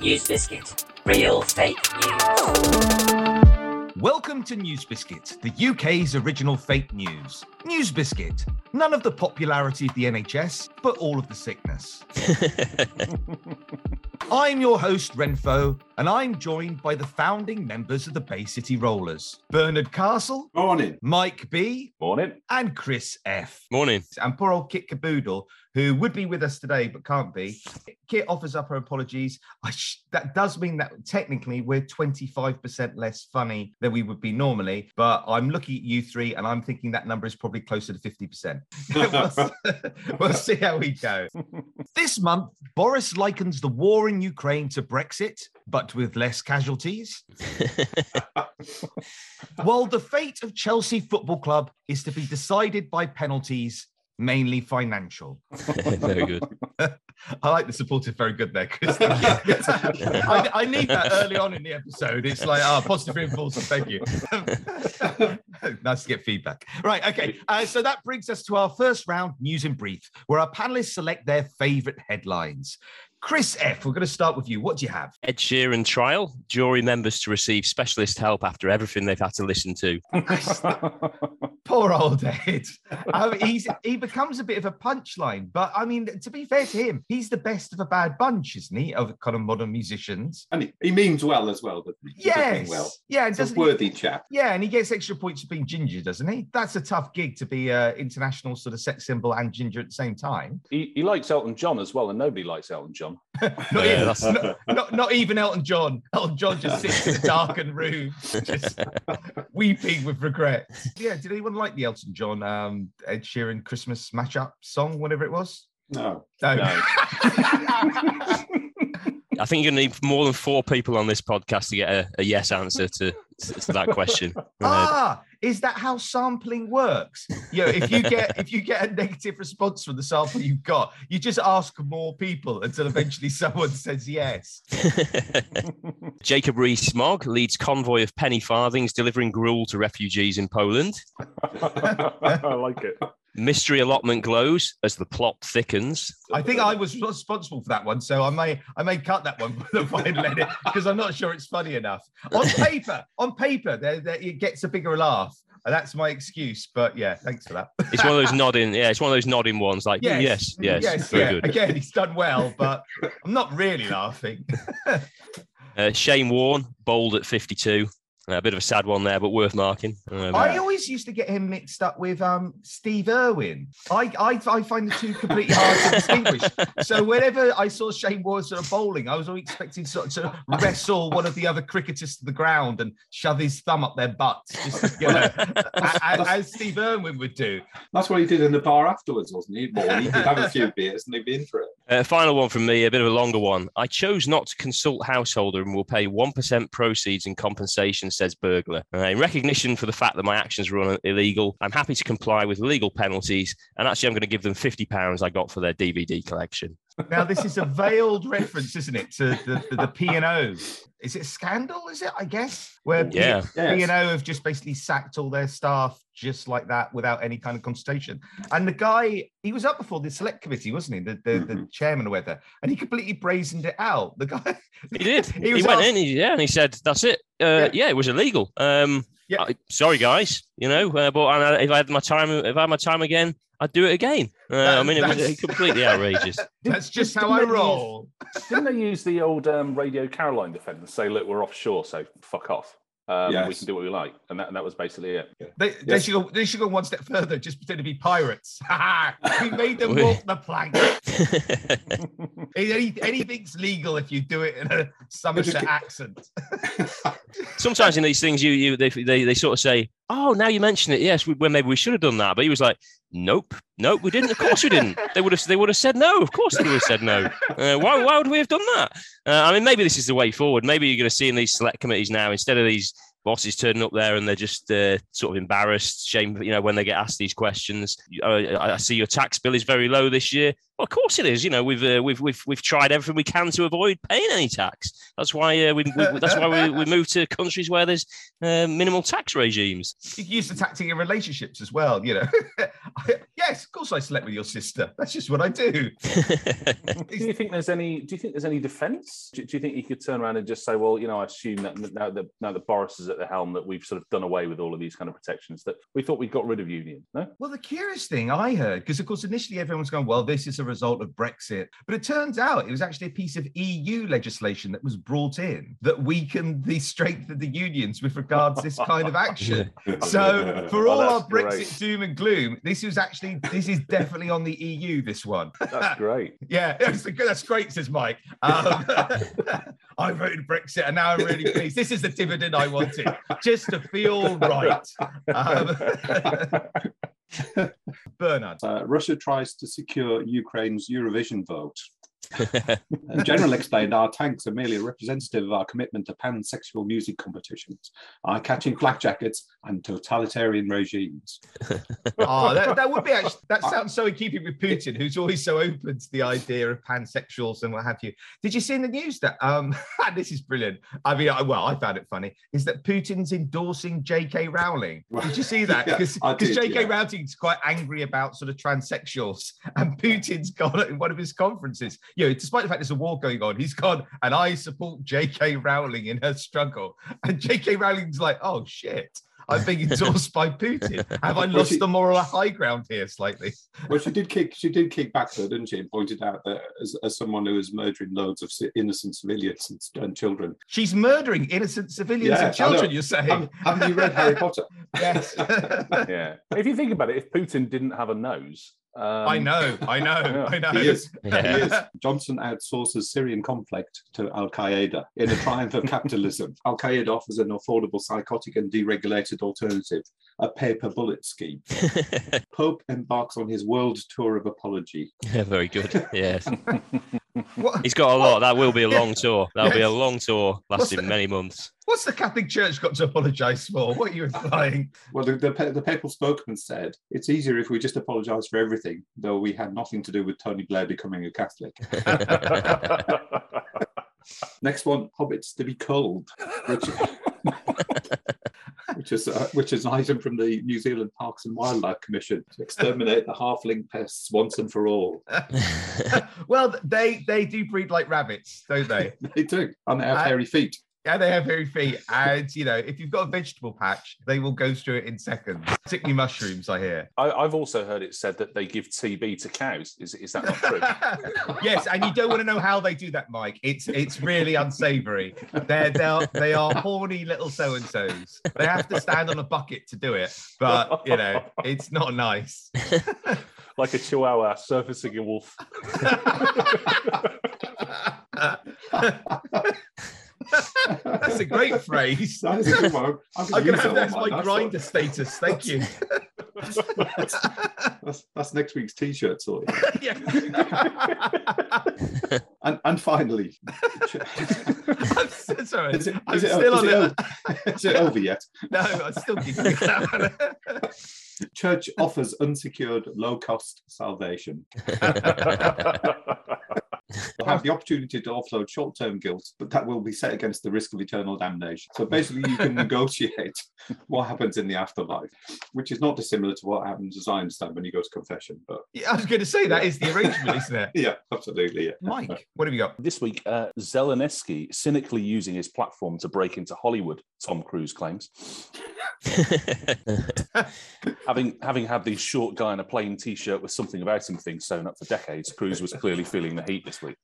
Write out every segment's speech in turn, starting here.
News Biscuit. Real fake news. Welcome to News Biscuit, the UK's original fake news. News Biscuit, none of the popularity of the NHS, but all of the sickness. I'm your host, Wrenfoe, and I'm joined by the founding members of the Bay City Rollers Bernard Castle, Morning. Mike B, Morning. and Chris F. Morning. And poor old Kit Caboodle, who would be with us today but can't be. Kit offers up her apologies. I sh- that does mean that technically we're 25% less funny than we would be normally, but I'm looking at you three and I'm thinking that number is probably closer to 50%. we'll, we'll see how we go. This month, Boris likens the war in Ukraine to Brexit, but with less casualties. While the fate of Chelsea Football Club is to be decided by penalties, mainly financial. Very good. I like the supportive, very good there, Chris. I, I need that early on in the episode. It's like, oh, positive reinforcement. Thank you. nice to get feedback. Right. Okay. Uh, so that brings us to our first round, news in brief, where our panelists select their favorite headlines. Chris F., we're going to start with you. What do you have? Ed Sheeran trial. Jury members to receive specialist help after everything they've had to listen to. Poor old Ed. Um, he's he becomes a bit of a punchline, but I mean, to be fair to him, he's the best of a bad bunch, isn't he? Of kind of modern musicians. and he, he means well as well, doesn't he? He does mean Yes. well. Yeah, and He's a doesn't he? worthy chap. Yeah, and he gets extra points for being ginger, doesn't he? That's a tough gig to be uh, international sort of sex symbol and ginger at the same time. He, he likes Elton John as well, and nobody likes Elton John. Not, Yeah, even, not, not, not even Elton John. Elton John just sits in a darkened room, just weeping with regret. Yeah, did anyone like the Elton John um, Ed Sheeran Christmas matchup song, whatever it was? No. No. No. I think you're going to need more than four people on this podcast to get a, a yes answer to, to, to that question. Ah, is that how sampling works? Yeah, if you get if you get a negative response from the sample you've got, you just ask more people until eventually someone says yes. Jacob Rees-Mogg leads convoy of penny farthings delivering gruel to refugees in Poland. I like it. Mystery allotment glows as the plot thickens. I think I was responsible for that one, so I may I may cut that one for the final edit because I'm not sure it's funny enough. On paper, on paper, there, there, it gets a bigger laugh. And that's my excuse. But yeah, thanks for that. It's one of those nodding, yeah, it's one of those nodding ones like, yes, yes, yes, very yeah. good. Again, he's done well, but I'm not really laughing. Uh, Shane Warne, bowled at 52. A bit of a sad one there, but worth marking. Um, I always used to get him mixed up with um, Steve Irwin. I, I I find the two completely hard to distinguish. So whenever I saw Shane Warne sort of bowling, I was always expecting sort of to wrestle one of the other cricketers to the ground and shove his thumb up their butts, just you know, as, as Steve Irwin would do. That's what he did in the bar afterwards, wasn't he? Morning. He'd have a few beers and he'd be in for it. Uh, final one from me, a bit of a longer one. I chose not to consult householder and will pay 1% proceeds in compensation, says burglar. Uh, in recognition for the fact that my actions were illegal, I'm happy to comply with legal penalties. And actually, I'm going to give them £50 I got for their DVD collection. Now this is a veiled reference, isn't it, to the the, the P and O? Is it scandal? Is it? I guess where P- Yeah. P and O have just basically sacked all their staff just like that without any kind of consultation. And the guy, he was up before the select committee, wasn't he? The the, the Mhm. chairman or whatever, and he completely brazened it out. The guy, He did. He he, went asked- in, he, yeah, and he said, "That's it. Uh, Yeah. yeah. it was illegal. Um, Yeah. I- sorry, guys. You know, uh, but uh, if I had my time, if I had my time again, I'd do it again. Uh, I mean, it was completely outrageous. that's just Didn't how I they use- roll. Didn't they use the old um, Radio Caroline defence and say, look, we're offshore, so fuck off. Um, We can do what we like. And that, and that was basically it. They, they Yes. should go. They should go one step further. Just pretend to be pirates. we made them walk the plank. Any, anything's legal if you do it in a Somerset accent. Sometimes in these things, you you they, they they sort of say, "Oh, now you mention it, yes, we, well, maybe we should have done that." But he was like, "Nope, nope, we didn't. Of course we didn't. They would have they would have said no. Of course they would have said no. Uh, why why would we have done that? Uh, I mean, maybe this is the way forward. Maybe you're going to see in these select committees now instead of these bosses turning up there and they're just uh, sort of embarrassed, shame, you know, when they get asked these questions. I, I see your tax bill is very low this year. Well, of course it is. You know, we've uh, we've we've we've tried everything we can to avoid paying any tax. That's why uh, we, we that's why we, we move to countries where there's uh, minimal tax regimes. You can use the tactic in relationships as well. You know, yes, of course I slept with your sister. That's just what I do. Do you think there's any? Do you think there's any defence? Do, do you think you could turn around and just say, well, you know, I assume that now that now that Boris is at the helm, that we've sort of done away with all of these kind of protections that we thought we got rid of union? No. Well, the curious thing I heard, because of course initially everyone's going, well, this is a result of Brexit, but it turns out it was actually a piece of EU legislation that was brought in that weakened the strength of the unions with regards to this kind of action. So for Oh, all our that's great. Brexit doom and gloom, this is actually this is definitely on the EU. This one, That's great. yeah, that's, that's great, says Mike. Um, I voted Brexit, and now I'm really pleased. This is the dividend I wanted, just to feel right. Um, Bernard, Uh, Russia tries to secure Ukraine's Eurovision vote. General explained our tanks are merely a representative of our commitment to pansexual music competitions, eye catching flak jackets, and totalitarian regimes. oh, that, that would be actually that sounds so in keeping with Putin, who's always so open to the idea of pansexuals and what have you. Did you see in the news that um this is brilliant? I mean, I, well, I found it funny is that Putin's endorsing J.K. Rowling. Did you see that? Because did, J.K. yeah. Rowling's quite angry about sort of transsexuals, and Putin's gone at one of his conferences. You know, despite the fact there's a war going on, he's gone and I support J.K. Rowling in her struggle. And J.K. Rowling's like, oh shit. I'm being endorsed by Putin. Have I Well, lost she- the moral high ground here slightly? Well, she did kick. She did kick back, though, didn't she? And pointed out that as, as someone who is murdering loads of innocent civilians and, and children. She's murdering innocent civilians Yeah, and children, you're saying? Have, haven't you read Harry Potter? yes. Yeah. if you think about it, if Putin didn't have a nose, um, I know, I know, I know. He is. Yeah. He is. Johnson outsources Syrian conflict to Al Qaeda in a triumph of capitalism. Al Qaeda offers an affordable, psychotic, and deregulated alternative, a paper bullet scheme. Pope embarks on his world tour of apology. yeah, very good. Yes, What, he's got a lot. That will be a long tour. That'll be a long tour, lasting that? many months. what's the Catholic Church got to apologise for? What are you implying? Well, the, the, the papal spokesman said it's easier if we just apologise for everything, though we had nothing to do with Tony Blair becoming a Catholic. Next one, hobbits to be culled, which, which is uh, which is an item from the New Zealand Parks and Wildlife Commission to exterminate the halfling pests once and for all. well, they they do breed like rabbits, don't they? They do, and they have hairy feet. Yeah, they have hairy feet, and you know, if you've got a vegetable patch, they will go through it in seconds. Particularly mushrooms, I hear. I, I've also heard it said that they give TB to cows. Is, is that not true? yes, and you don't want to know how they do that, Mike. It's it's really unsavory. They're they're they are horny little so and so's. They have to stand on a bucket to do it, but you know, it's not nice. like a chihuahua surfacing a wolf. That's a great phrase. That is a good one. I'm I'm gonna gonna have that as my that's Grindr status. Thank you. That's, that's next week's t-shirt sorted. yeah. And, and finally, I'm sorry. is it, I'm is it, still is on it it. over- is it over yet? No, I'm still keeping it. Church offers unsecured, low-cost salvation. You'll have the opportunity to offload short-term guilt, but that will be set against the risk of eternal damnation. So basically, you can negotiate what happens in the afterlife, which is not dissimilar to what happens, as I understand, when you go to confession. But Yeah, I was going to say that is the arrangement, isn't it? yeah, absolutely. Yeah. Mike, what have you got? This week, uh, Zelensky cynically using his platform to break into Hollywood, Tom Cruise claims. having having had the short guy in a plain t-shirt with something about him thing sewn up for decades, Cruise was clearly feeling the heat this week.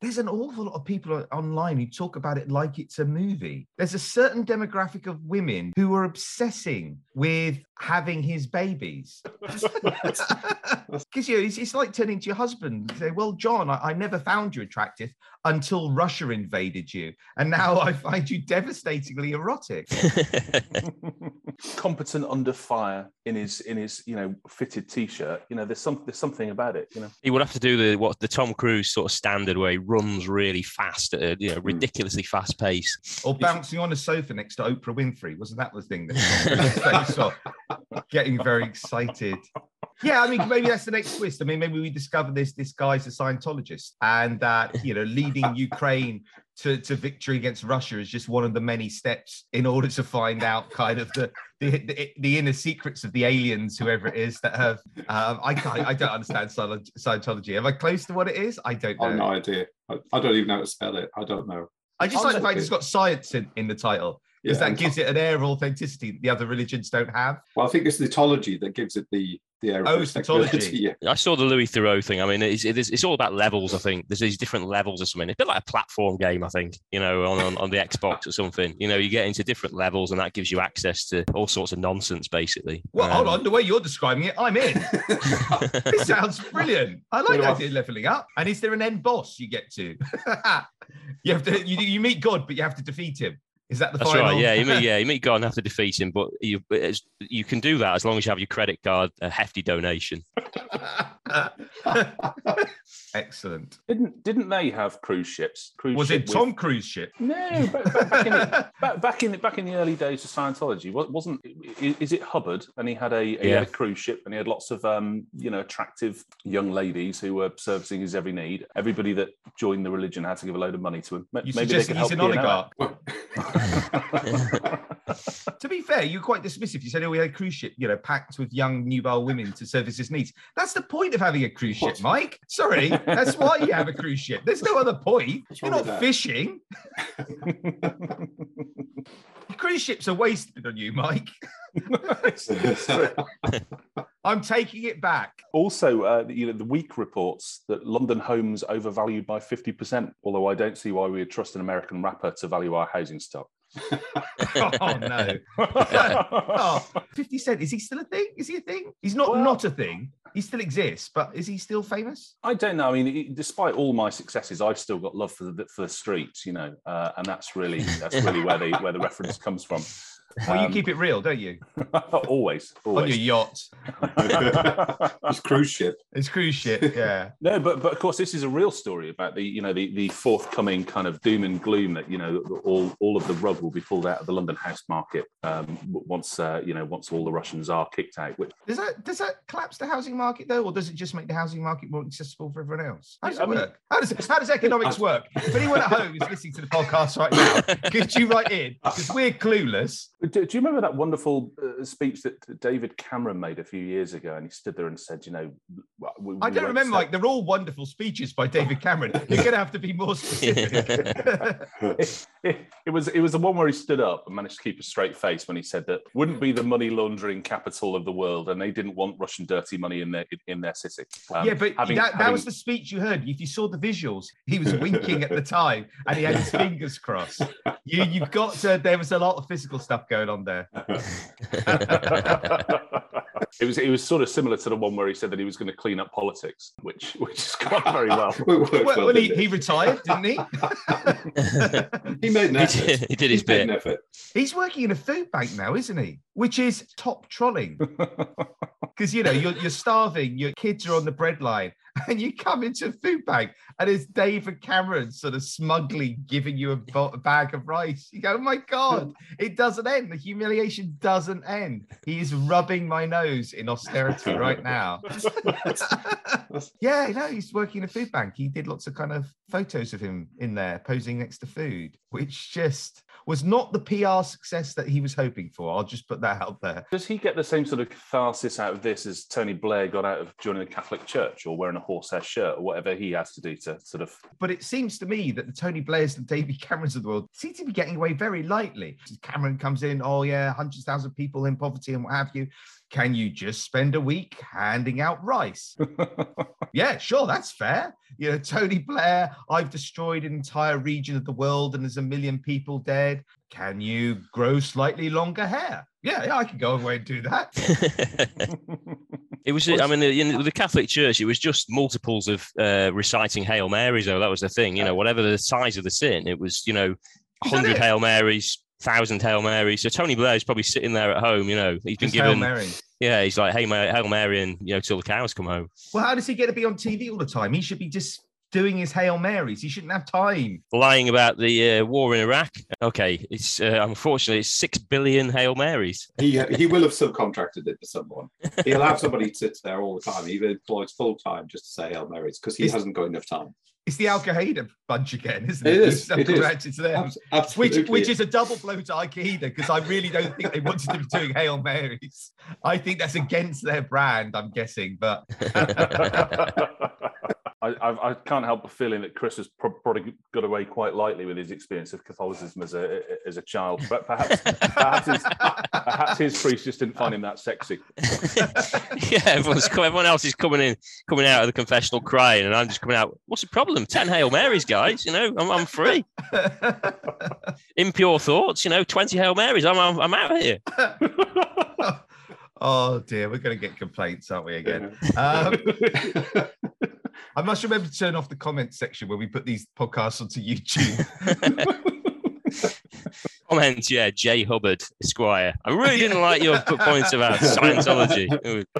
There's an awful lot of people online who talk about it like it's a movie. There's a certain demographic of women who are obsessing with having his babies. Because you know, it's, it's like turning to your husband and say, Well, John, I, I never found you attractive until Russia invaded you. And now I find you devastatingly erotic. Competent under fire in his in his you know fitted t-shirt. You know, there's some there's something about it. You know, he would have to do the what the Tom Cruise sort of standard where he runs really fast at a you know hmm. ridiculously fast pace. Or bouncing on a sofa next to Oprah Winfrey. Wasn't that the thing that face off? Getting very excited. Yeah, I mean, maybe that's the next twist. I mean, maybe we discover this this guy's a Scientologist and that you know, leading Ukraine to, to victory against Russia is just one of the many steps in order to find out kind of the the, the, the inner secrets of the aliens, whoever it is that have. Um, I can't, I don't understand Scientology- Scientology. Am I close to what it is? I don't know. I've no idea. I, I don't even know how to spell it. I don't know. I just like the fact it's got science in, in the title because Yeah, that gives it an air of authenticity that the other religions don't have. Well, I think it's the etology that gives it the the air Oh, it's respectability. Yeah. I saw the Louis Theroux thing. I mean, it's, it's, it's all about levels. I think there's these different levels or something. It's a bit like a platform game. I think you know on, on, on the Xbox or something. You know, you get into different levels, and that gives you access to all sorts of nonsense, basically. Well, hold Um, on. The way you're describing it, I'm in. this sounds brilliant. I like Well, idea of leveling up. And is there an end boss you get to? you have to. You, you meet God, but you have to defeat him. Is that the That's final? right. Yeah, you meet yeah you meet God and have to defeat him, but you it's, you can do that as long as you have your credit card a hefty donation. Excellent. Didn't didn't they have cruise ships? Cruise Was ship it with- Tom Cruise ship? No, back, back, back, in the, back, back in back in the early days of Scientology, wasn't is it Hubbard? And he had a, he had Yeah. a cruise ship, and he had lots of um, you know attractive young ladies who were servicing his every need. Everybody that joined the religion had to give a load of money to him. You Maybe they suggest could he's help an oligarch. To be fair, you're quite dismissive. You said, "Oh, we had a cruise ship, you know, packed with young nubile women to service his needs." That's the point of having a cruise ship, Mike. Sorry, that's why you have a cruise ship. There's no other point. What's You're not fishing. Cruise ships are wasted on you, Mike. I'm taking it back. Also, uh, you know, the week reports that London homes overvalued by 50%, although I don't see why we would trust an American rapper to value our housing stock. Oh no. Oh, 50 Cent, is he still a thing? Is he a thing? He's not Well- not a thing. He still exists, but is he still famous? I don't know. I mean, despite all my successes, I've still got love for the for the streets, you know, uh, and that's really that's really where the where the reference comes from. Well, you Um, keep it real, don't you? always, On your yacht. It's cruise ship. It's cruise ship, yeah. No, but but of course, this is a real story about the you know the the forthcoming kind of doom and gloom that you know all all of the rug will be pulled out of the London house market um, once uh, you know once all the Russians are kicked out. Which Does that does that collapse the housing market though, or does it just make the housing market more accessible for everyone else? How does Yeah, it I mean- How does how does economics work? If anyone at home is listening to the podcast right now, could you write in? Because we're clueless. Do, do you remember that wonderful uh, speech that David Cameron made a few years ago? And he stood there and said, you know, we- I don't remember, sell- like they're all wonderful speeches by David Cameron. You're going to have to be more specific. it, it, it was it was the one where he stood up and managed to keep a straight face when he said that wouldn't be the money laundering capital of the world, and they didn't want Russian dirty money in their in their city. Um, yeah, but having- that, that having- was the speech you heard. If you saw the visuals, he was winking at the time and he had his fingers crossed. You, you've got to, there was a lot of physical stuff going on there. it was it was sort of similar to the one where he said that he was going to clean up politics, which which has gone very well. It Well, well, well, he, he retired, didn't he? He made an He did, he did his He's made bit. effort. He's working in a food bank now, isn't he? Which is top trolling. Because you know you're you're starving, your kids are on the breadline, and you come into a food bank, and it's David Cameron sort of smugly giving you a, bo- a bag of rice. You go, oh my god, it doesn't end. The humiliation doesn't end. He is rubbing my nose in austerity right now. yeah, no, he's working in a food bank. He did lots of kind of photos of him in there posing next to food, which just was not the PR success that he was hoping for. I'll just put that out there. Does he get the same sort of catharsis out of this as Tony Blair got out of joining the Catholic Church or wearing a horsehair shirt or whatever he has to do to sort of But it seems to me that the Tony Blairs and David Camerons of the world seem to be getting away very lightly. Cameron comes in, oh yeah, hundreds of thousands of people in poverty and what have you. Can you just spend a week handing out rice? yeah, sure, that's fair. You know, Tony Blair, I've destroyed an entire region of the world and there's a million people dead. Can you grow slightly longer hair? Yeah, yeah, I can go away and do that. It was, I mean, in the Catholic Church, it was just multiples of uh, reciting Hail Marys, though. That was the thing, you know, whatever the size of the sin, it was, you know, 100? Hail Marys, 1,000 Hail Marys. So Tony Blair is probably sitting there at home, you know, he's been Just Hail given, Mary. yeah, he's like, hey, Ma- Hail Mary, and, you know, till the cows come home. Well, how does he get to be on TV all the time? He should be just doing his Hail Marys. He shouldn't have time. Lying about the uh, war in Iraq. Okay, it's uh, unfortunately it's six billion Hail Marys. He he will have subcontracted it to someone. He'll have somebody sit there all the time. He employs full time just to say Hail Marys because he Is- hasn't got enough time. It's the Al Qaeda bunch again, isn't It It is. It is. to them. Absolutely. Which, which is a double blow to Al Qaeda because I really don't think they wanted to be doing Hail Marys. I think that's against their brand, I'm guessing. But I, I, I can't help but feeling that Chris has pro- probably got away quite lightly with his experience of Catholicism as a as a child. But perhaps perhaps his, perhaps his priest just didn't find him that sexy. yeah, everyone's co- everyone else is coming in, coming out of the confessional crying, and I'm just coming out. What's the problem? Ten Hail Marys, guys. You know, I'm, I'm free. Impure thoughts. You know, twenty Hail Marys. I'm I'm, I'm out of here. oh dear, we're going to get complaints, aren't we, again? Um, I must remember to turn off the comment section when we put these podcasts onto YouTube. Comments, yeah, Jay Hubbard, Esquire. I really didn't like your points about Scientology.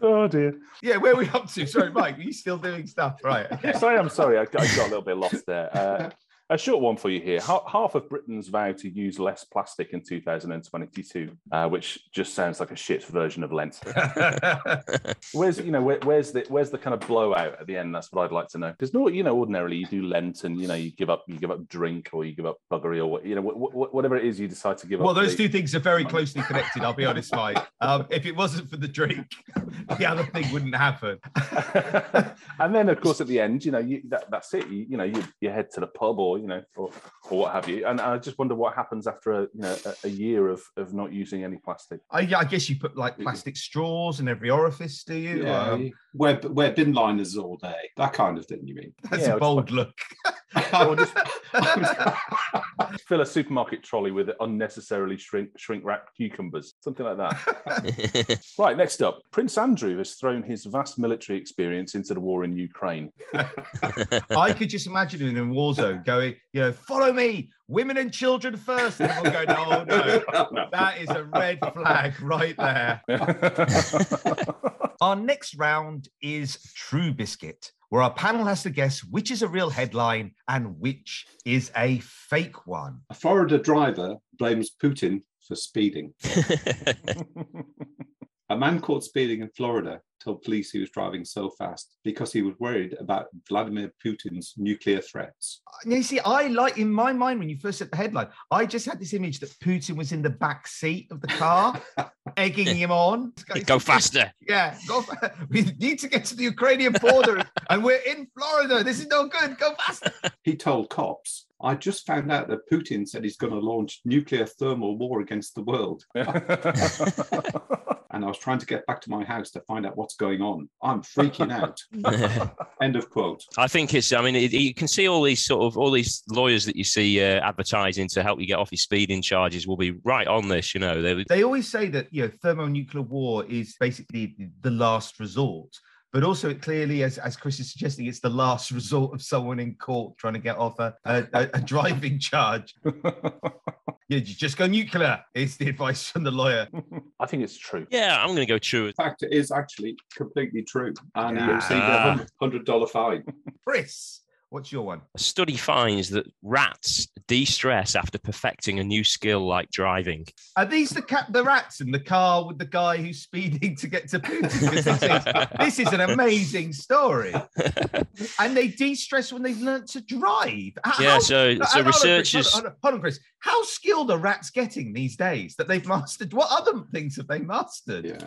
Oh dear. yeah, where are we up to? Sorry, Mike, are you still doing stuff? Right. Okay. Yes, I am sorry. I, I got a little bit lost there. Uh, a short one for you here. Half of Britain's vow to use less plastic in 2022, uh, which just sounds like a shit version of Lent. Where's you know where, where's the where's the kind of blowout at the end? That's what I'd like to know. Because no, you know, ordinarily you do Lent and you know you give up you give up drink or you give up buggery or what you know wh- wh- whatever it is you decide to give well, up. Well, those the- two things are very closely connected, I'll be honest, Mike. Um, if it wasn't for the drink, the other thing wouldn't happen. and then of course at the end, you know, you, that, that's it. You, you know, you, you head to the pub or you know or, or what have you. And I just wonder what happens after a you know a, a year of of not using any plastic. I, yeah, I guess you put like plastic straws in every orifice, do you? yeah, Um, wear, wear bin liners all day. That kind of thing, you mean? that's Yeah, a it's bold look. Just fill a supermarket trolley with unnecessarily shrink shrink wrapped cucumbers, something like that. Right, next up, Prince Andrew has thrown his vast military experience into the war in Ukraine. I could just imagine him in a war zone going, you know, follow me, women and children first. And everyone going, oh no, that is a red flag right there. Our next round is True Biscuit, where our panel has to guess which is a real headline and which is a fake one. A Florida driver blames Putin for speeding. A man caught speeding in Florida told police he was driving so fast because he was worried about Vladimir Putin's nuclear threats. You see, I like in my mind when you first said the headline, I just had this image that Putin was in the back seat of the car, egging him on. Go faster. Yeah, go. fa- We need to get to the Ukrainian border, and we're in Florida. This is no good. Go faster. He told cops, I just found out that Putin said he's going to launch nuclear thermal war against the world. And I was trying to get back to my house to find out what's going on. I'm freaking out. End of quote. I think it's. I mean, it, you can see all these sort of all these lawyers that you see uh, advertising to help you get off your speeding charges will be right on this. You know, they, They always say that you know thermonuclear war is basically the last resort, but also it clearly, as as Chris is suggesting, it's the last resort of someone in court trying to get off a a, a, a driving charge. Yeah, you just go nuclear. Is the advice from the lawyer. I think it's true. yeah, I'm going to go true. In fact, it is actually completely true. And he Yeah. received a hundred dollar fine. Chris, what's your one? A study finds that rats de-stress after perfecting a new skill like driving. Are these the cat, the rats in the car with the guy who's speeding to get to Putin? 'Cause This is, an amazing story. And they de-stress when they've learnt to drive. How- Yeah, how- so Hold so hold on, researchers. Hold on, hold on, Chris. How skilled are rats getting these days that they've mastered? What other things have they mastered? Yeah.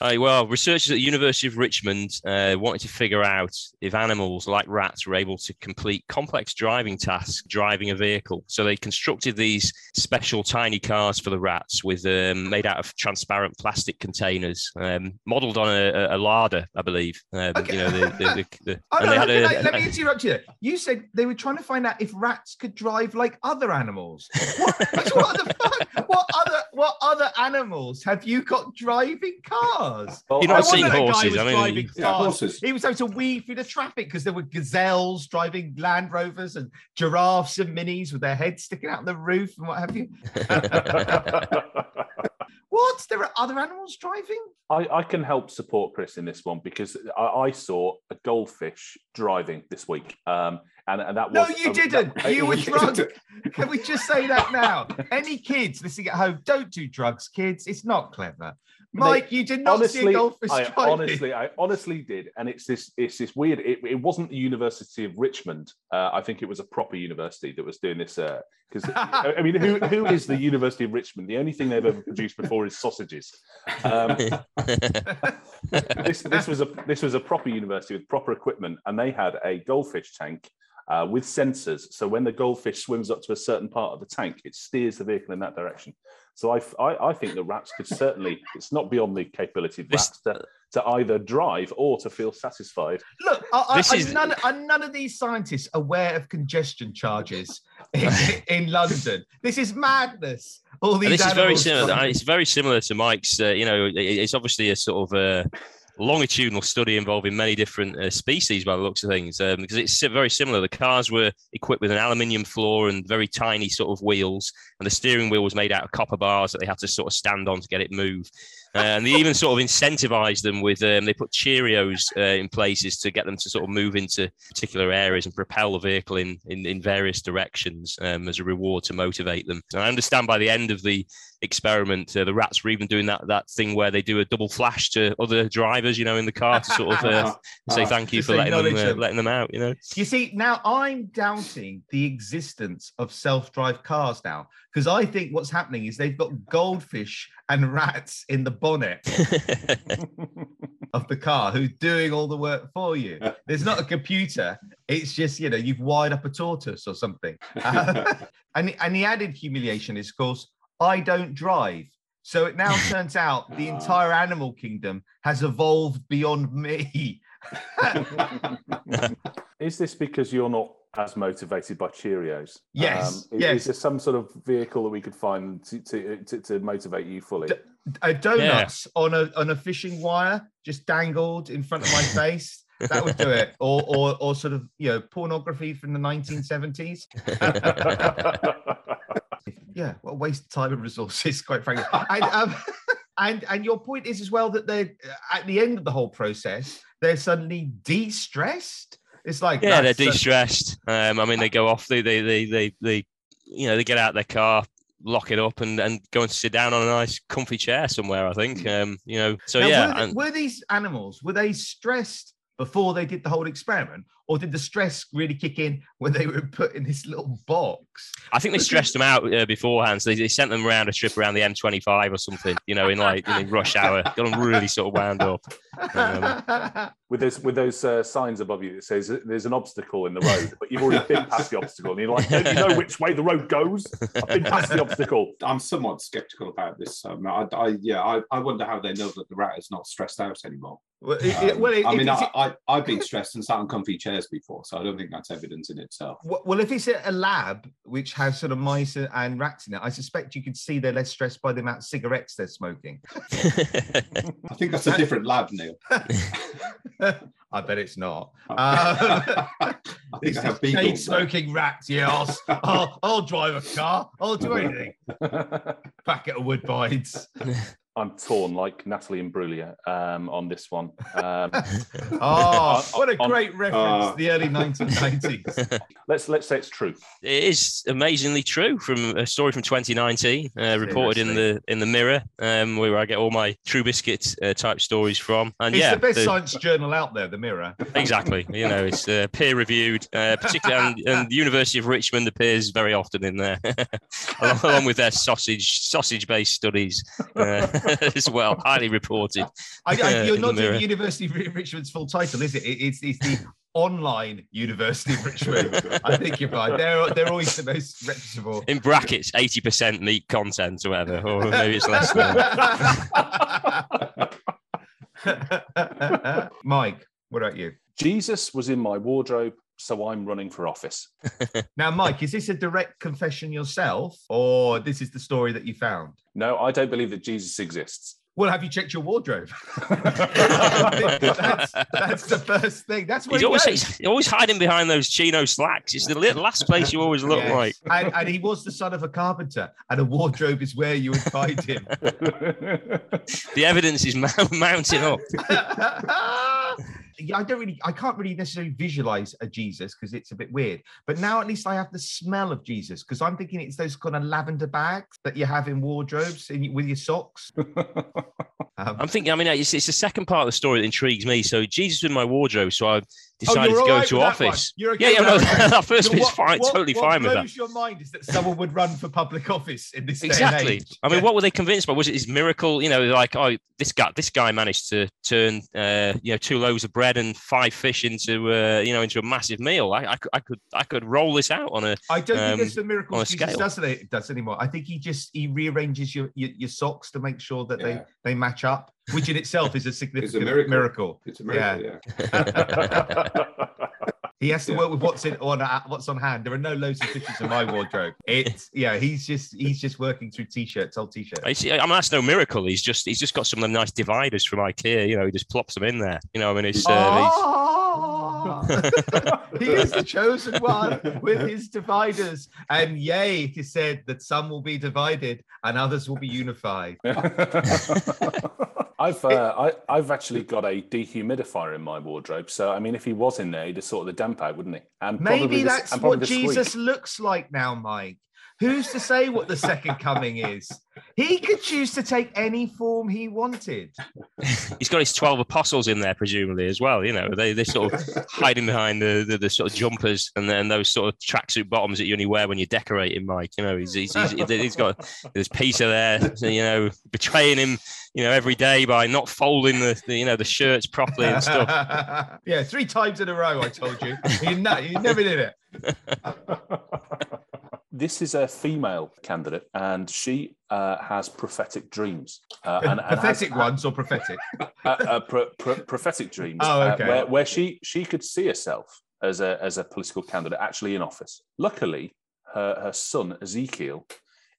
Aye, well, researchers at the University of Richmond uh, wanted to figure out if animals like rats were able to complete complex driving tasks driving a vehicle. So they constructed these special tiny cars for the rats with um, made out of transparent plastic containers, um, modelled on a, a- larder, I believe. Um, Okay. You know, the, the, the, the, Oh, and no, they had let, me, a- let me interrupt you. You said they were trying to find out if rats could drive like other animals. What, what the fuck? What other what other animals have you got driving cars? Well, You're not I seeing wonder that guy horses, was I mean- driving Yeah, horses. He was having to weave through the traffic because there were gazelles driving Land Rovers and giraffes and minis with their heads sticking out the roof and what have you. What? There are other animals driving? I, I can help support Chris in this one because I, I saw a goldfish driving this week. Um, and, and that was, No, you um, didn't. that- You were drunk. Can we just say that now? Any kids listening at home, don't do drugs, kids. It's not clever. Mike, you did not see a honestly, goldfish I honestly, I honestly did, and it's this, it's this weird. It, it wasn't the University of Richmond. Uh, I think it was a proper university that was doing this. Because I mean, who who is the University of Richmond? The only thing they've ever produced before is sausages. Um, this this was a this was a proper university with proper equipment, and they had a goldfish tank uh, with sensors. So when the goldfish swims up to a certain part of the tank, it steers the vehicle in that direction. So I, I, I think the rats could certainly. It's not beyond the capability of rats to, to either drive or to feel satisfied. Look, are, This are, is- none, are none of these scientists aware of congestion charges in, in London? This is madness. All these And this is very similar. trying- It's very similar to Mike's. Uh, you know, it- it's obviously a sort of uh, longitudinal study involving many different uh, species by the looks of things. Um, because it's very similar. The cars were equipped with an aluminium floor and very tiny sort of wheels, and the steering wheel was made out of copper bars that they had to sort of stand on to get it move. Uh, and they even sort of incentivized them with um, they put Cheerios uh, in places to get them to sort of move into particular areas and propel the vehicle in in, in various directions um, as a reward to motivate them. And I understand by the end of the experiment, uh, the rats were even doing that that thing where they do a double flash to other drivers, you know, in the car to sort of uh, say thank you for letting them uh, them. letting them out. You know, You see, now I'm doubting the existence of self-drive cars now because I think what's happening is they've got goldfish and rats in the bonnet of the car who's doing all the work for you. Uh. There's not a computer. It's just you know you've wired up a tortoise or something. Uh, and and the added humiliation is, of course, I don't drive. So it now turns out the ah. entire animal kingdom has evolved beyond me. Is this because you're not as motivated by Cheerios? Yes, Um, is, yes. is there some sort of vehicle that we could find to, to, to, to motivate you fully? Uh, donuts on a on a fishing wire just dangled in front of my face. That would do it. Or or or sort of you know pornography from the 1970s. Yeah, what a waste of time and resources, quite frankly. And um, and and your point is as well that they at the end of the whole process they're suddenly de-stressed. It's like yeah, they're de-stressed. Um, I mean, they go off, they they they they, they you know, they get out their car. Lock it up and, and go and sit down on a nice comfy chair somewhere. I think, um, you know. So Now, yeah, were, were these animals were they stressed before they did the whole experiment, or did the stress really kick in when they were put in this little box? I think they stressed them out uh, beforehand. So they, they sent them around a trip around the M25 or something, you know, in like in rush hour. Got them really sort of wound up. Um, with those with those uh, signs above you that says there's an obstacle in the road, but you've already been past the obstacle, and you're like, don't you know which way the road goes? I've been past the obstacle. I'm somewhat skeptical about this. Um, I, I, yeah, I, I wonder how they know that the rat is not stressed out anymore. Well, it- it- Um, well, it- I mean, if I, I, I've been stressed and sat on comfy chairs before, so I don't think that's evidence in itself. well, if it's a lab which has sort of mice and rats in it, I suspect you could see they're less stressed by the amount of cigarettes they're smoking. I think that's a different lab, Neil. I bet it's not. Um, I think These I have chain beagles. smoking rats. Yeah, I'll, s- I'll, I'll drive a car. I'll do anything. Packet of woodbines. I'm torn, like Natalie Imbruglia, um, on this one. Um, Oh, what a On- great reference! Uh, the early 1990s. let's let's say it's true. it is amazingly true from a story from 2019, uh, reported in the in the Mirror, um, where I get all my True Biscuit uh, type stories from. And It's yeah, the best the- science journal out there, The Mirror. exactly. You know, it's uh, peer reviewed, uh, particularly, and, and the University of Richmond appears very often in there, along, along with their sausage sausage based studies uh, as well, highly reported. I, I, you're the not doing Mirror. University of Richmond's full title, is it? it it's, it's the online University of Richmond. I think you're right. They're, they're always the most reputable. In brackets, eighty percent meat content or whatever, or maybe it's less than. that. Mike, what about you? Jesus was in my wardrobe, so I'm running for office. Now, Mike, is this a direct confession yourself, or this is the story that you found? No, I don't believe that Jesus exists. Well, have you checked your wardrobe? that's, that's the first thing. That's what He's he always, goes. he's always hiding behind those chino slacks. It's the last place you always look Yes. like. And, and he was the son of a carpenter, and a wardrobe is where you would find him. The evidence is mounting up. Yeah, I don't really, I can't really necessarily visualize a Jesus because it's a bit weird. But now at least I have the smell of Jesus because I'm thinking it's those kind of lavender bags that you have in wardrobes in, with your socks. Um, I'm thinking. I mean, it's, it's the second part of the story that intrigues me. So Jesus in my wardrobe. So I decided you're to go right to with that one? office. You're Yeah, okay yeah, with no, that first bit's fine, what- totally what fine with that. blows your mind is that someone would run for public office in this day and Exactly. age. I mean, Yeah. what were they convinced by? Was it his miracle? You know, like, oh, this guy, this guy managed to turn, uh, you know, two loaves of bread and five fish into, uh, you know, into a massive meal. I, I, could, I could, I could roll this out on a. I don't think um, it's the on a miracles Jesus does, it, does anymore. I think he just he rearranges your your, your socks to make sure that Yeah. they they match up, which in itself is a significant miracle. miracle. It's a miracle, yeah. He has to Yeah. work with what's in on uh, what's on hand. There are no loads of fishes in my wardrobe. It's yeah, he's just he's just working through t-shirts, old t-shirts. I I mean, that's no miracle. He's just, he's just got some of the nice dividers from IKEA. You know, he just plops them in there. You know, I mean, it's, uh, he's- he is the chosen one with his dividers. And yea, it is said that some will be divided and others will be unified. I've uh, I, I've actually got a dehumidifier in my wardrobe, so I mean, if he was in there, he'd have sorted the damp out, wouldn't he? And Maybe the- that's and what. Jesus looks like now, Mike. Who's to say what the second coming is? He could choose to take any form he wanted. he's got his 12 apostles in there, presumably, as well. You know, they, they're sort of hiding behind the, the, the sort of jumpers and then those sort of tracksuit bottoms that you only wear when you're decorating, Mike. You know, he's, he's, he's, he's got there's Peter there, so, you know, betraying him, you know, every day by not folding the, the you know, the shirts properly and stuff. yeah, three times in a row, I told you. You, no, you never did it. This is a female candidate, and she uh, has prophetic dreams. Uh, and, and has- ones or prophetic? uh, uh, pro- pro- prophetic dreams. Oh, uh, okay. where, where she she could see herself as a as a political candidate actually in office. Luckily, her her son Ezekiel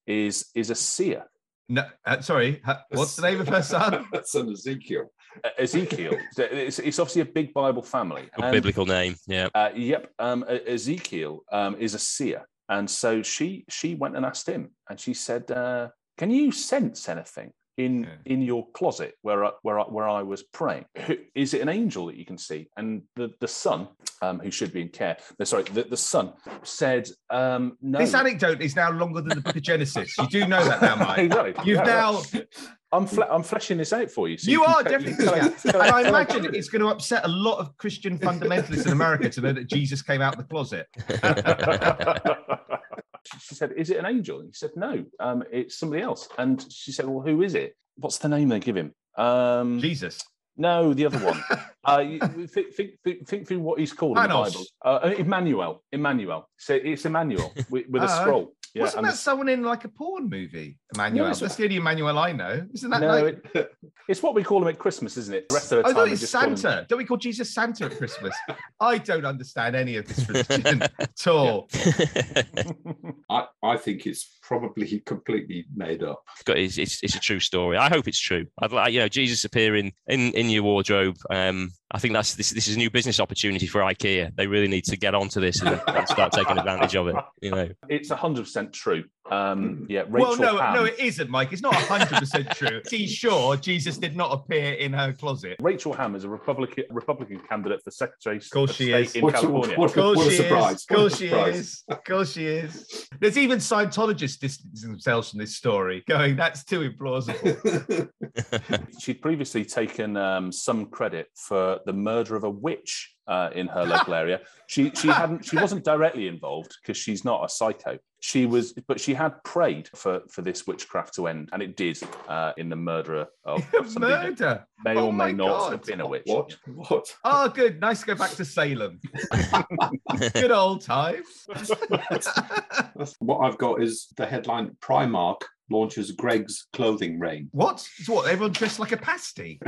is is a seer. No, uh, sorry. What's the name of her son? Son Ezekiel. Uh, Ezekiel, it's, it's obviously a big Bible family. Good and- biblical name. Yeah. Uh, yep. Um, Ezekiel um, is a seer, and so she she went and asked him, and she said, uh, "Can you sense anything in Yeah. in your closet where I, where I, where I was praying? Is it an angel that you can see?" And the the son, um, who should be in care, no, sorry, the, the son said, um, "No." This anecdote is now longer than the book of Genesis. You do know that now, Mike. Exactly. You've Yeah, now, I'm fle- I'm fleshing this out for you. so you can are definitely, and I imagine it's going to upset a lot of Christian fundamentalists in America to know that Jesus came out of the closet. she said, "Is it an angel?" And he said, "No, um, it's somebody else." And she said, "Well, who is it? What's the name they give him?" Um, Jesus. no, the other one. uh, think, think, think, think through what he's called in the Bible. Uh, Emmanuel. Emmanuel. So it's Emmanuel with, with a Ah, scroll. Yeah, Wasn't that the- someone in like a porn movie? Emmanuel. it's- That's the only Emmanuel I know. Isn't that no, like? it- it's what we call him at Christmas, isn't it? The rest of the oh, I time, thought it's just call him- Santa. Don't we call Jesus Santa at Christmas? I don't understand any of this religion at all. I, I think it's probably completely made up. It's, it's, it's a true story. I hope it's true. I'd like, you know, Jesus appearing in, in your wardrobe. Um, I think that's this. This is a new business opportunity for IKEA. They really need to get onto this and, and start taking advantage of it. You know, It's hundred percent true. Um, yeah, Rachel well, no, Hamm. no, it isn't, Mike. It's not 100% true. Is sure Jesus did not appear in her closet? Rachel Hamm is a Republican Republican candidate for Secretary Of course of she State is. in What a- California. what Of course What a she surprise. is. Of course she is. Of course she is. There's even Scientologists distancing themselves from this story, going, that's too implausible. She'd previously taken um, some credit for the murder of a witch uh, in her local area. She she hadn't she wasn't directly involved because she's not a psycho. She was, but she had prayed for for this witchcraft to end, and it did uh, in the murder of somebody Murder. may Oh or may not God. have been a witch. what? What? Oh, good. Nice to go back to Salem. good old times. What I've got is the headline Primark launches Greggs clothing range. what? It's what? Everyone dressed like a pasty.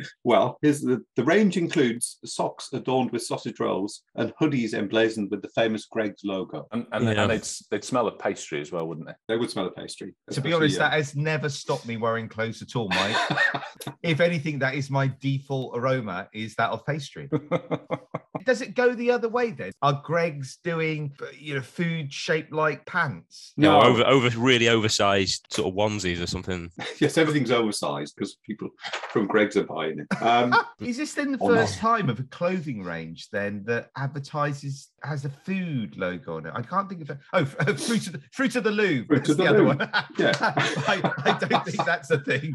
well, here's the, the range includes socks adorned with sausage rolls and hoodies emblazoned with the famous Greggs logo. And, and, Yeah. and they'd, they'd smell of pastry as well, wouldn't they? They would smell of pastry. To be honest, that has never stopped me wearing clothes at all, Mike. if anything, that is my default aroma, is that of pastry. Does it go the other way then? Are Greggs doing you know food shaped like pants? No, No. over over really oversized sort of onesies or something. yes, everything's oversized because people from Greggs are buying it. Um, Is this then the first not. time of a clothing range then that advertises has a food logo on it? I can't think of it. Oh, fruit of the fruit of the Louvre. Fruit That's of the the other one. Yeah. I, I don't think that's a thing.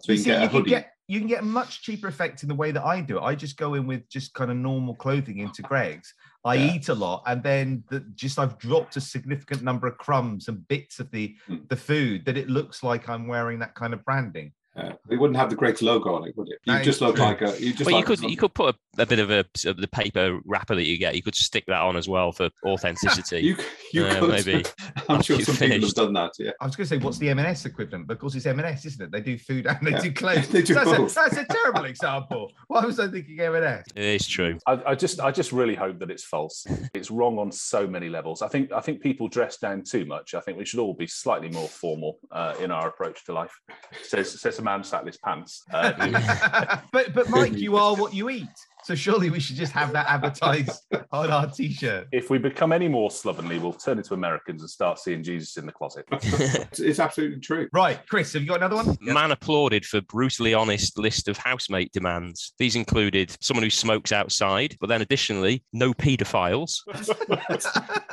so you see, can get a you can get you can get a much cheaper effect in the way that I do it. I just go in with just kind of normal clothing into Greggs. I Yeah. eat a lot, and then the, just I've dropped a significant number of crumbs and bits of the Hmm. the food that it looks like I'm wearing that kind of branding. Yeah. It wouldn't have the Greggs logo on it, would it? You That just look true. like a. You just well, you could you could put a, a bit of a of the paper wrapper that you get. You could stick that on as well for authenticity. You, you Uh, could. maybe. I'm sure you've some people have done that. Yeah. I was going to say, what's the M&S equivalent? But of course, it's M&S, isn't it? They do food and they Yeah. do clothes. They do that's, a, that's a terrible example. Why was I thinking M&S? It's true. I, I just, I just really hope that it's false. It's wrong on so many levels. I think, I think people dress down too much. I think we should all be slightly more formal uh, in our approach to life. Says, says a man sat in his pants. Uh, but but Mike, you are what you eat. So surely we should just have that advertised on our t-shirt. if we become any more slovenly, we'll turn into Americans and start seeing Jesus in the closet. It's, it's absolutely true. Right, Chris, have you got another one? Man applauded for brutally honest list of housemate demands. These included someone who smokes outside, but then additionally, no paedophiles.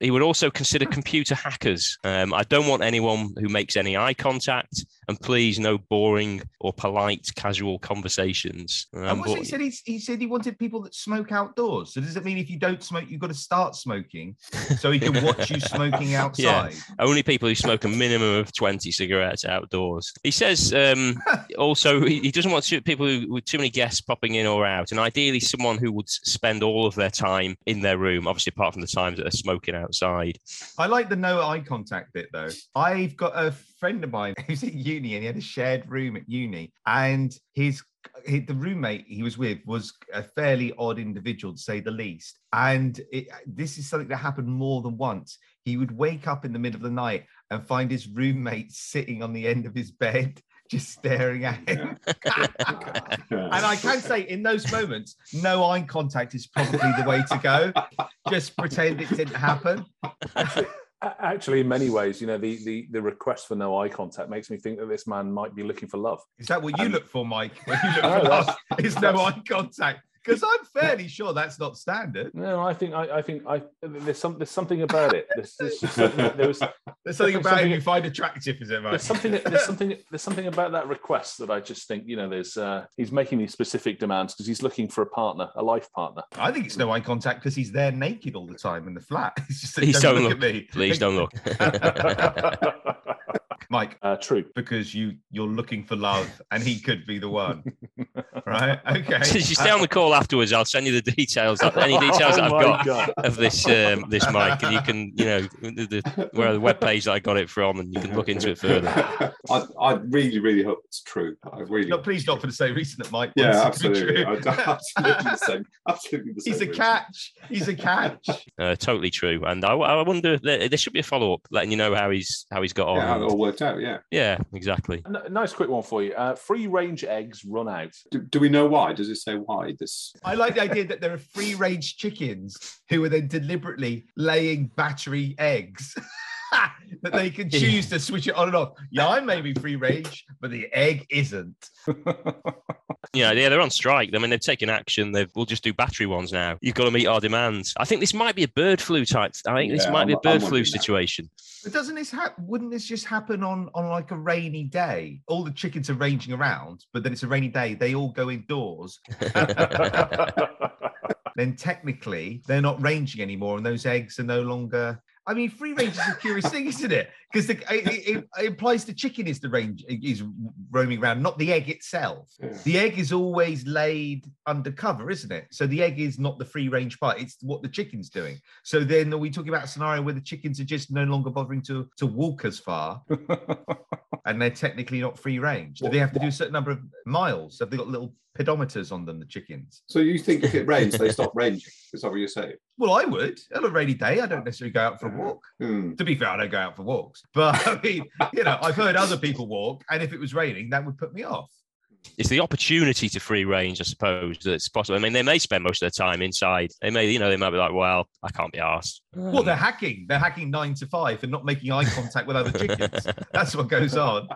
He would also consider computer hackers. Um, I don't want anyone who makes any eye contact, and please no boring or polite casual conversations. Um, And what's but- he said? He, he said he wanted people that smoke outdoors. So does it mean if you don't smoke, you've got to start smoking so he can watch you smoking outside? Only people who smoke a minimum of 20 cigarettes outdoors. He says um, also he he doesn't want people who, with too many guests popping in or out, and ideally someone who would spend all of their time in their room, obviously apart from the times that they're smoking outside. I like the no eye contact bit though. I've got a friend of mine who's at uni and he had a shared room at uni, and his he, the roommate he was with was a fairly odd individual to say the least. And it, this is something that happened more than once. He would wake up in the middle of the night and find his roommate sitting on the end of his bed, just staring at him. And I can say, in those moments, no eye contact is probably the way to go. Just pretend it didn't happen. Actually, in many ways, you know, the, the the request for no eye contact makes me think that this man might be looking for love. Is that what you look for, Mike? When you look No, for love, is no eye contact? Because I'm fairly sure that's not standard. No, I think I, I think I there's some there's something about it. There's, there's just something, there was There's something about him something- you find attractive, is it, Mike? there's something there's something there's something about that request that I just think you know there's uh, he's making these specific demands because he's looking for a partner, a life partner. I think it's no eye contact because he's there naked all the time in the flat. It's just Please don't don't look, at me. Please don't look. Mike, uh, true. because you you're looking for love and he could be the one. Right? Okay. Since you stay on the call afterwards, I'll send you the details, any details that I've Oh got God. of this um, this mic, and you can, you know, the, the, where the web page that I got it from, and you can look into it further. I, I really, really hope it's true. I really. No, please not for the same reason that Mike yeah, wants it to be absolutely. true. Absolutely the same. Absolutely the same. He's a reason. catch. He's a catch. Uh, totally true, and I, I wonder there, there should be a follow up, letting you know how he's how he's got on. Yeah, how it all worked out. Yeah. yeah, exactly. N- nice quick one for you. Uh, free range eggs run out. Do, do we know why? Does it say why? This. I like the idea that there are free range chickens who are then deliberately laying battery eggs. that they can choose to switch it on and off. Yeah, I may be free range, but the egg isn't. Yeah, yeah, they're on strike. I mean, they've taken action. They've we'll just do battery ones now. You've got to meet our demands. I think this might be a bird flu type. I think this Yeah, might be a I'm- I'm bird flu wondering that. situation. But doesn't this happen? Wouldn't this just happen on on like a rainy day? All the chickens are ranging around, but then it's a rainy day. They all go indoors. Then technically they're not ranging anymore, and those eggs are no longer. I mean, free range is a curious thing, isn't it? Because it, it, it implies the chicken is the range is roaming around, not the egg itself. Yeah. The egg is always laid undercover, isn't it? So the egg is not the free range part; it's what the chicken's doing. So then, are we talking about a scenario where the chickens are just no longer bothering to to walk as far, and they're technically not free range? Do they have to do a certain number of miles? Have they got little pedometers on them, the chickens? So you think if it rains, they stop ranging? Is that what you're saying? Well, I would. On a rainy day, I don't necessarily go out for a walk. Hmm. To be fair, I don't go out for walks. But I mean, you know, I've heard other people walk, and if it was raining, that would put me off. it's the opportunity to free range, I suppose, that's possible. I mean, they may spend most of their time inside. They may, you know, they might be like, well, I can't be asked. Well, they're hacking. They're hacking nine to five and not making eye contact with other chickens. That's what goes on.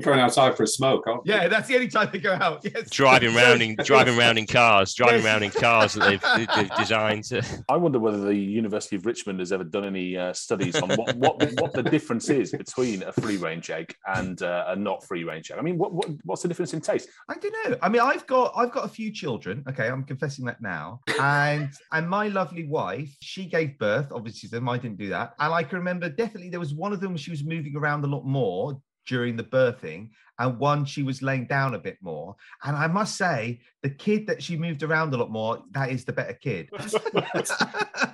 Going outside for a smoke, aren't you? Yeah, that's the only time they go out. Yes. driving So- round in driving round in cars, driving Yes. round in cars that they've, they've designed. To... I wonder whether the University of Richmond has ever done any uh, studies on what, what what the difference is between a free range egg and uh, a not free range egg. I mean, what, what what's the difference in taste? I don't know. I mean, I've got I've got a few children. Okay, I'm confessing that now. And and my lovely wife, she gave birth. Obviously, them I didn't do that. And I can remember definitely there was one of them she was moving around a lot more during the birthing, and one she was laying down a bit more. And I must say, the kid that she moved around a lot more, that is the better kid.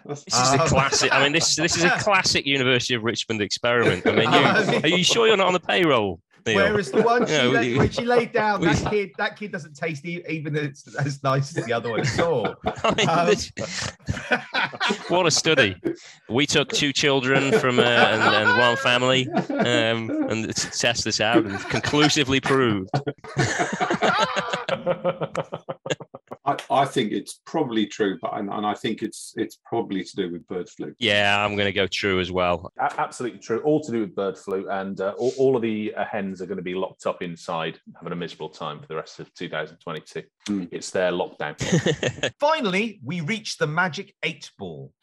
This is a classic. I mean, this this is a classic University of Richmond experiment. I mean, you, I mean- are you sure you're not on the payroll? Neil? Whereas the one she Yeah, lay- we- when she laid down, we- that kid, that kid doesn't taste even as, as nice as the other one at all. I mean, Um, this- what a study. We took two children from uh, and, and one family um, and to test this out and conclusively proved. I, I think it's probably true, but and, and I think it's it's probably to do with bird flu. Yeah, I'm going to go true as well. A- Absolutely true. All to do with bird flu, and uh, all, all of the uh, hens are going to be locked up inside, having a miserable time for the rest of 2022. Hmm. It's their lockdown. Finally, we reach the magic eight ball.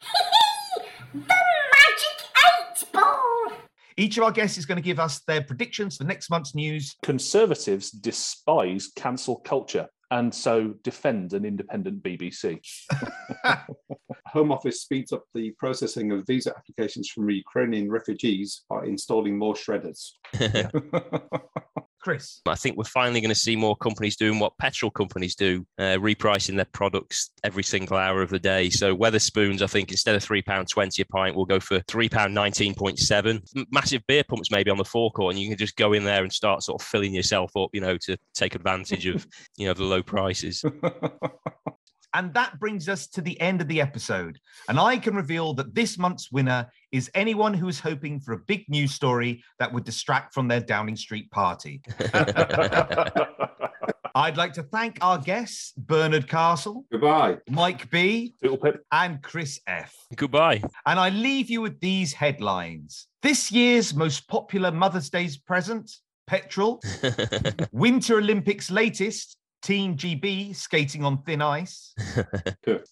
The magic eight ball. Each of our guests is going to give us their predictions for next month's news. Conservatives despise cancel culture and so defend an independent BBC. Home Office speeds up the processing of visa applications from Ukrainian refugees by installing more shredders. Chris. I think we're finally going to see more companies doing what petrol companies do, uh, repricing their products every single hour of the day. So Wetherspoons, I think instead of three pound twenty a pint, will go for three pound nineteen point seven. Massive beer pumps maybe on the forecourt, and you can just go in there and start sort of filling yourself up, you know, to take advantage of you know the low prices. And that brings us to the end of the episode. And I can reveal that this month's winner is anyone who is hoping for a big news story that would distract from their Downing Street party. I'd like to thank our guests, Bernard Castle, Goodbye. Mike B, Little Pip. and Chris F. Goodbye. And I leave you with these headlines. This year's most popular Mother's Day's present, petrol. Winter Olympics latest, Team GB skating on thin ice.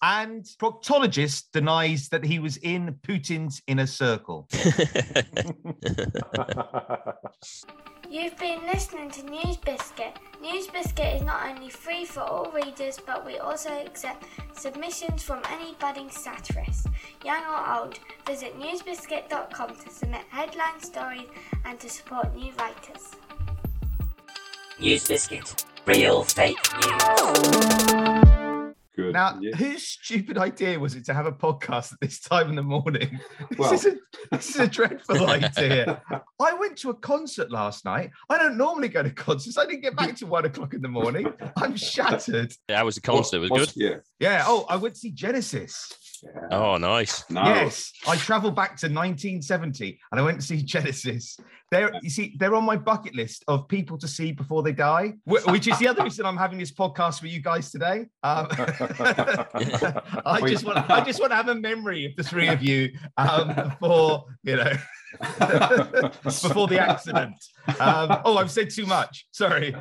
And proctologist denies that he was in Putin's inner circle. You've been listening to News Biscuit. News Biscuit is not only free for all readers, but we also accept submissions from any budding satirists, young or old. Visit newsbiscuit.com to submit headline stories and to support new writers. News Biscuit. Real fake news. Good. Now, Yeah. whose stupid idea was it to have a podcast at this time in the morning? This, Well- is, a, this is a dreadful idea. I went to a concert last night. I don't normally go to concerts. I didn't get back to one o'clock in the morning. I'm shattered. yeah, how was a concert? It was good? Yeah. Yeah. Oh, I went to see Genesis. Yeah. Oh, nice. No. Yes, I travelled back to 1970 and I went to see Genesis. They're, you see, they're on my bucket list of people to see before they die, which is the other reason I'm having this podcast for you guys today. Um, I just want, I just want to have a memory of the three of you um, before you know, before the accident. Um, oh, I've said too much. Sorry.